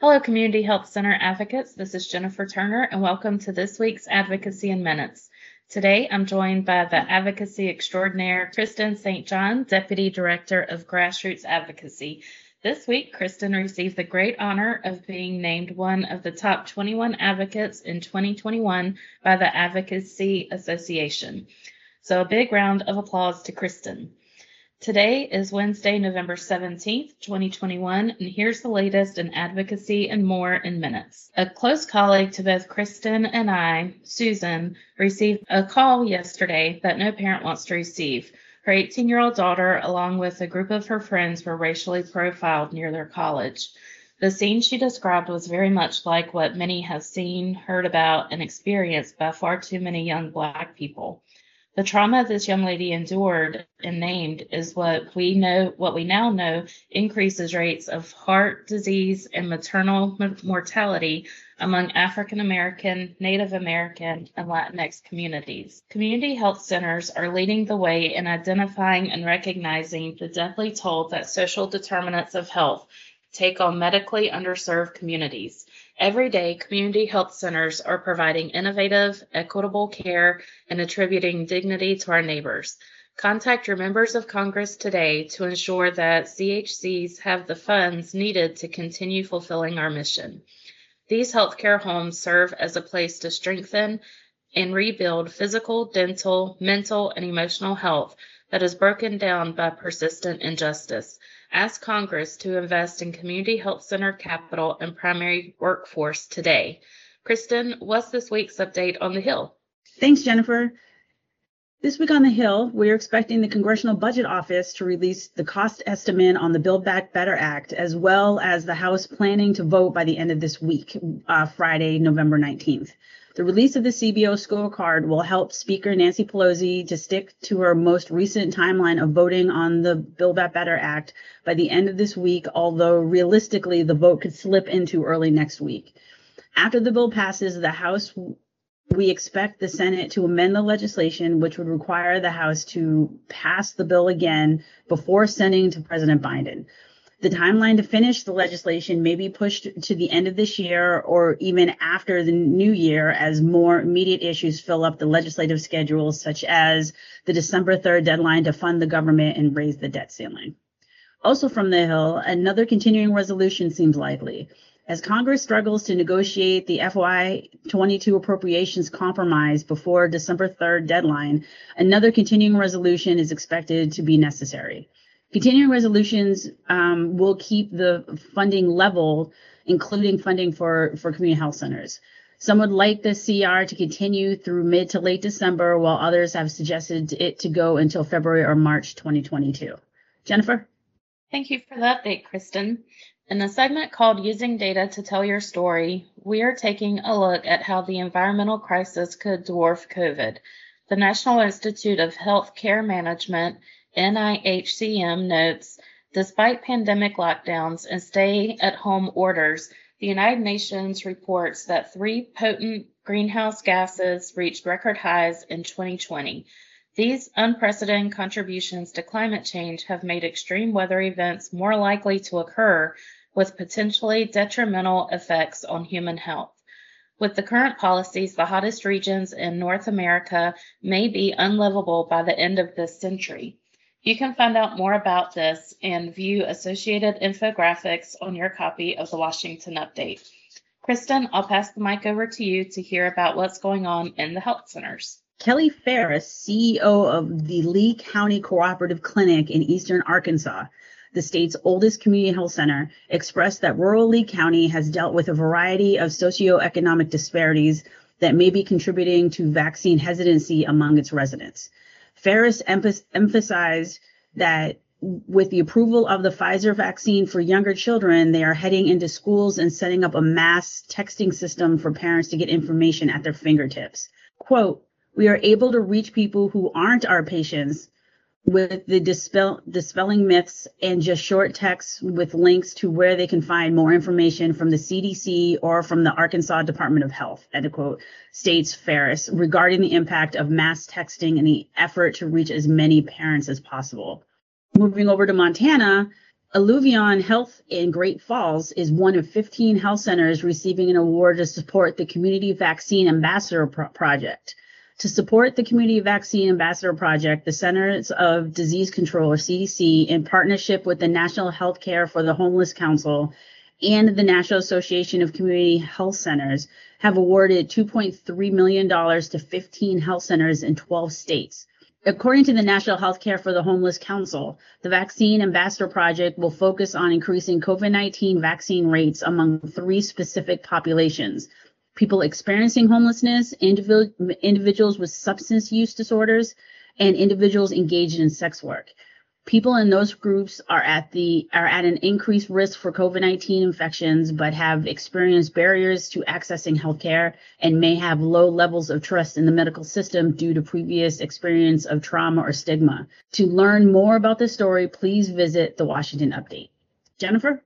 Hello, Community Health Center advocates. This is Jennifer Turner, and welcome to this week's Advocacy in Minutes. Today, I'm joined by the advocacy extraordinaire, Kristen St. John, Deputy Director of Grassroots Advocacy. This week, Kristen received the great honor of being named one of the top 21 advocates in 2021 by the Advocacy Association. So, a big round of applause to Kristen. Today is Wednesday, November 17th, 2021, and here's the latest in advocacy and more in minutes. A close colleague to both Kristen and I, Susan, received a call yesterday that no parent wants to receive. Her 18 year old daughter, along with a group of her friends, were racially profiled near their college. The scene she described was very much like what many have seen, heard about, and experienced by far too many young Black people. The trauma this young lady endured and named is what we know, what we now know increases rates of heart disease and maternal mortality among African American, Native American, and Latinx communities. Community health centers are leading the way in identifying and recognizing the deathly toll that social determinants of health take on medically underserved communities. Every day, community health centers are providing innovative, equitable care and attributing dignity to our neighbors. Contact your members of Congress today to ensure that CHCs have the funds needed to continue fulfilling our mission. These healthcare homes serve as a place to strengthen and rebuild physical, dental, mental, and emotional health that is broken down by persistent injustice ask Congress to invest in community health center capital and primary workforce today. Kristen, what's this week's update on the Hill? Thanks, Jennifer. This week on the Hill, we are expecting the Congressional Budget Office to release the cost estimate on the Build Back Better Act, as well as the House planning to vote by the end of this week, uh, Friday, November 19th. The release of the CBO scorecard will help Speaker Nancy Pelosi to stick to her most recent timeline of voting on the Build Back Better Act by the end of this week, although realistically the vote could slip into early next week. After the bill passes, the House we expect the Senate to amend the legislation, which would require the House to pass the bill again before sending to President Biden. The timeline to finish the legislation may be pushed to the end of this year or even after the new year as more immediate issues fill up the legislative schedule, such as the December 3rd deadline to fund the government and raise the debt ceiling. Also from the Hill, another continuing resolution seems likely. As Congress struggles to negotiate the FY22 appropriations compromise before December 3rd deadline, another continuing resolution is expected to be necessary. Continuing resolutions um, will keep the funding level, including funding for, for community health centers. Some would like the CR to continue through mid to late December, while others have suggested it to go until February or March 2022. Jennifer? Thank you for the update, Kristen. In the segment called Using Data to Tell Your Story, we are taking a look at how the environmental crisis could dwarf COVID. The National Institute of Health Care Management NIHCM notes, despite pandemic lockdowns and stay at home orders, the United Nations reports that three potent greenhouse gases reached record highs in 2020. These unprecedented contributions to climate change have made extreme weather events more likely to occur with potentially detrimental effects on human health. With the current policies, the hottest regions in North America may be unlivable by the end of this century. You can find out more about this and view associated infographics on your copy of the Washington Update. Kristen, I'll pass the mic over to you to hear about what's going on in the health centers. Kelly Ferris, CEO of the Lee County Cooperative Clinic in Eastern Arkansas, the state's oldest community health center, expressed that rural Lee County has dealt with a variety of socioeconomic disparities that may be contributing to vaccine hesitancy among its residents. Ferris emphasized that with the approval of the Pfizer vaccine for younger children, they are heading into schools and setting up a mass texting system for parents to get information at their fingertips. Quote, we are able to reach people who aren't our patients with the dispel, dispelling myths and just short texts with links to where they can find more information from the CDC or from the Arkansas Department of Health, end quote, states Ferris regarding the impact of mass texting and the effort to reach as many parents as possible. Moving over to Montana, Alluvion Health in Great Falls is one of 15 health centers receiving an award to support the Community Vaccine Ambassador Pro- Project. To support the Community Vaccine Ambassador Project, the Centers of Disease Control, or CDC, in partnership with the National Healthcare for the Homeless Council and the National Association of Community Health Centers, have awarded $2.3 million to 15 health centers in 12 states. According to the National Healthcare for the Homeless Council, the Vaccine Ambassador Project will focus on increasing COVID 19 vaccine rates among three specific populations people experiencing homelessness, individ- individuals with substance use disorders, and individuals engaged in sex work people in those groups are at the are at an increased risk for COVID-19 infections, but have experienced barriers to accessing healthcare and may have low levels of trust in the medical system due to previous experience of trauma or stigma. To learn more about this story, please visit the Washington Update. Jennifer?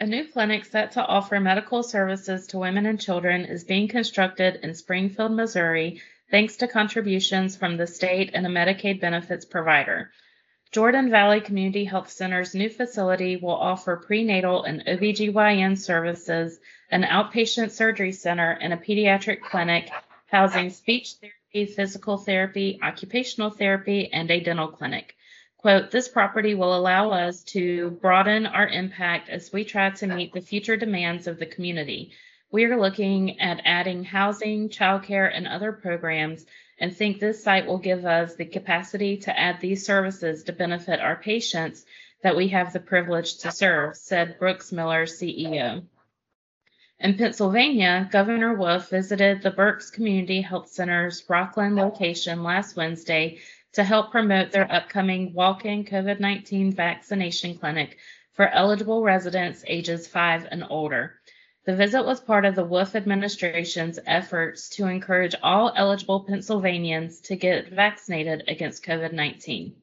A new clinic set to offer medical services to women and children is being constructed in Springfield, Missouri, thanks to contributions from the state and a Medicaid benefits provider. Jordan Valley Community Health Center's new facility will offer prenatal and OBGYN services, an outpatient surgery center, and a pediatric clinic housing speech therapy, physical therapy, occupational therapy, and a dental clinic. Quote, this property will allow us to broaden our impact as we try to meet the future demands of the community. We are looking at adding housing, childcare, and other programs and think this site will give us the capacity to add these services to benefit our patients that we have the privilege to serve, said Brooks Miller, CEO. In Pennsylvania, Governor Wolf visited the Berks Community Health Center's Rockland location last Wednesday to help promote their upcoming walk in COVID 19 vaccination clinic for eligible residents ages 5 and older. The visit was part of the Wolf administration's efforts to encourage all eligible Pennsylvanians to get vaccinated against COVID 19.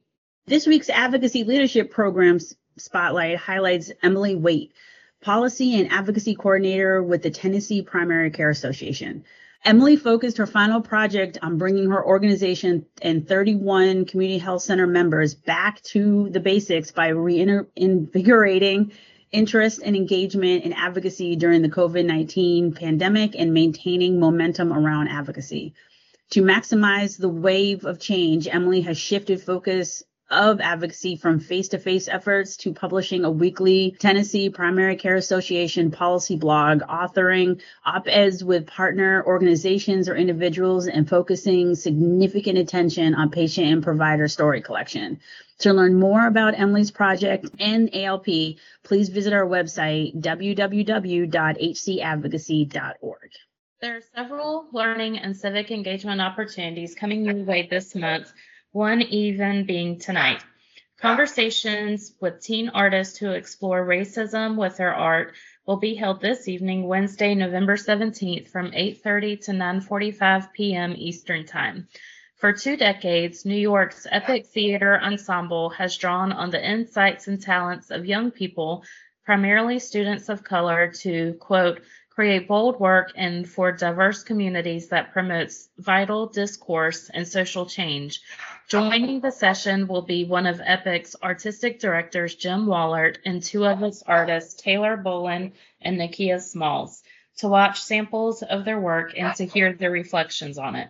This week's Advocacy Leadership Program Spotlight highlights Emily Waite, Policy and Advocacy Coordinator with the Tennessee Primary Care Association. Emily focused her final project on bringing her organization and 31 community health center members back to the basics by reinvigorating interest and engagement in advocacy during the COVID 19 pandemic and maintaining momentum around advocacy. To maximize the wave of change, Emily has shifted focus of advocacy from face to face efforts to publishing a weekly Tennessee Primary Care Association policy blog, authoring op eds with partner organizations or individuals, and focusing significant attention on patient and provider story collection. To learn more about Emily's project and ALP, please visit our website, www.hcadvocacy.org. There are several learning and civic engagement opportunities coming your way this month, one even being tonight. Conversations with teen artists who explore racism with their art will be held this evening, Wednesday, November 17th from 8:30 to 9:45 p.m. Eastern Time. For two decades, New York's Epic Theater Ensemble has drawn on the insights and talents of young people, primarily students of color, to, quote, create bold work and for diverse communities that promotes vital discourse and social change. Joining the session will be one of Epic's artistic directors, Jim Wallert, and two of its artists, Taylor Bolin and Nikia Smalls, to watch samples of their work and to hear their reflections on it.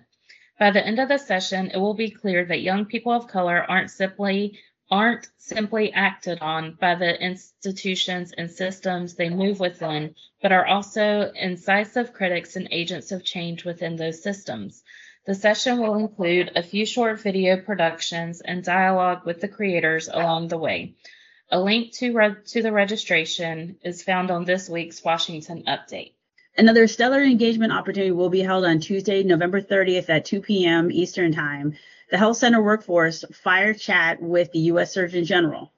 By the end of the session, it will be clear that young people of color aren't simply aren't simply acted on by the institutions and systems they move within, but are also incisive critics and agents of change within those systems. The session will include a few short video productions and dialogue with the creators along the way. A link to, re- to the registration is found on this week's Washington Update. Another stellar engagement opportunity will be held on Tuesday, November 30th at 2 p.m. Eastern Time. The Health Center Workforce Fire Chat with the U.S. Surgeon General.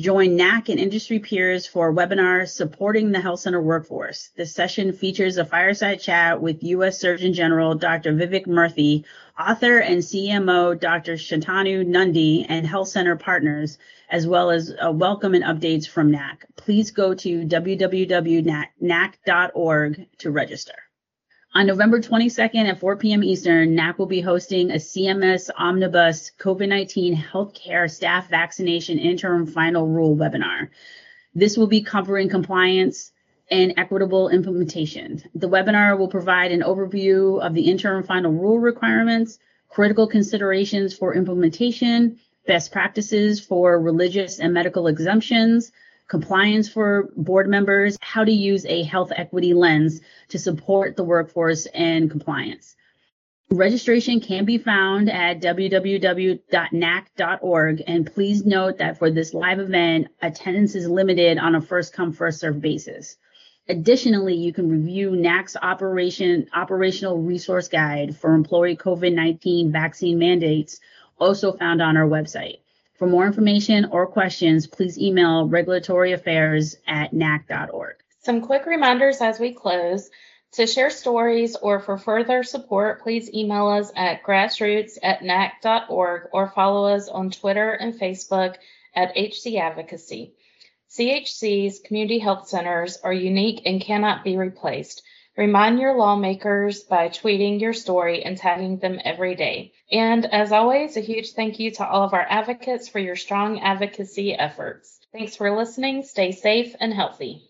Join NAC and industry peers for a webinar supporting the health center workforce. This session features a fireside chat with U.S. Surgeon General Dr. Vivek Murthy, author and CMO Dr. Shantanu Nundy, and health center partners as well as a welcome and updates from NAC. Please go to www.nac.org to register. On November 22nd at 4 p.m. Eastern, NAC will be hosting a CMS Omnibus COVID 19 Healthcare Staff Vaccination Interim Final Rule webinar. This will be covering compliance and equitable implementation. The webinar will provide an overview of the interim final rule requirements, critical considerations for implementation, best practices for religious and medical exemptions, compliance for board members, how to use a health equity lens to support the workforce and compliance. Registration can be found at www.nac.org. And please note that for this live event, attendance is limited on a first come, first served basis. Additionally, you can review NAC's operation, operational resource guide for employee COVID 19 vaccine mandates, also found on our website. For more information or questions, please email regulatory at nac.org. Some quick reminders as we close. To share stories or for further support, please email us at grassroots at nac.org or follow us on Twitter and Facebook at HC Advocacy. CHC's community health centers are unique and cannot be replaced. Remind your lawmakers by tweeting your story and tagging them every day. And as always, a huge thank you to all of our advocates for your strong advocacy efforts. Thanks for listening. Stay safe and healthy.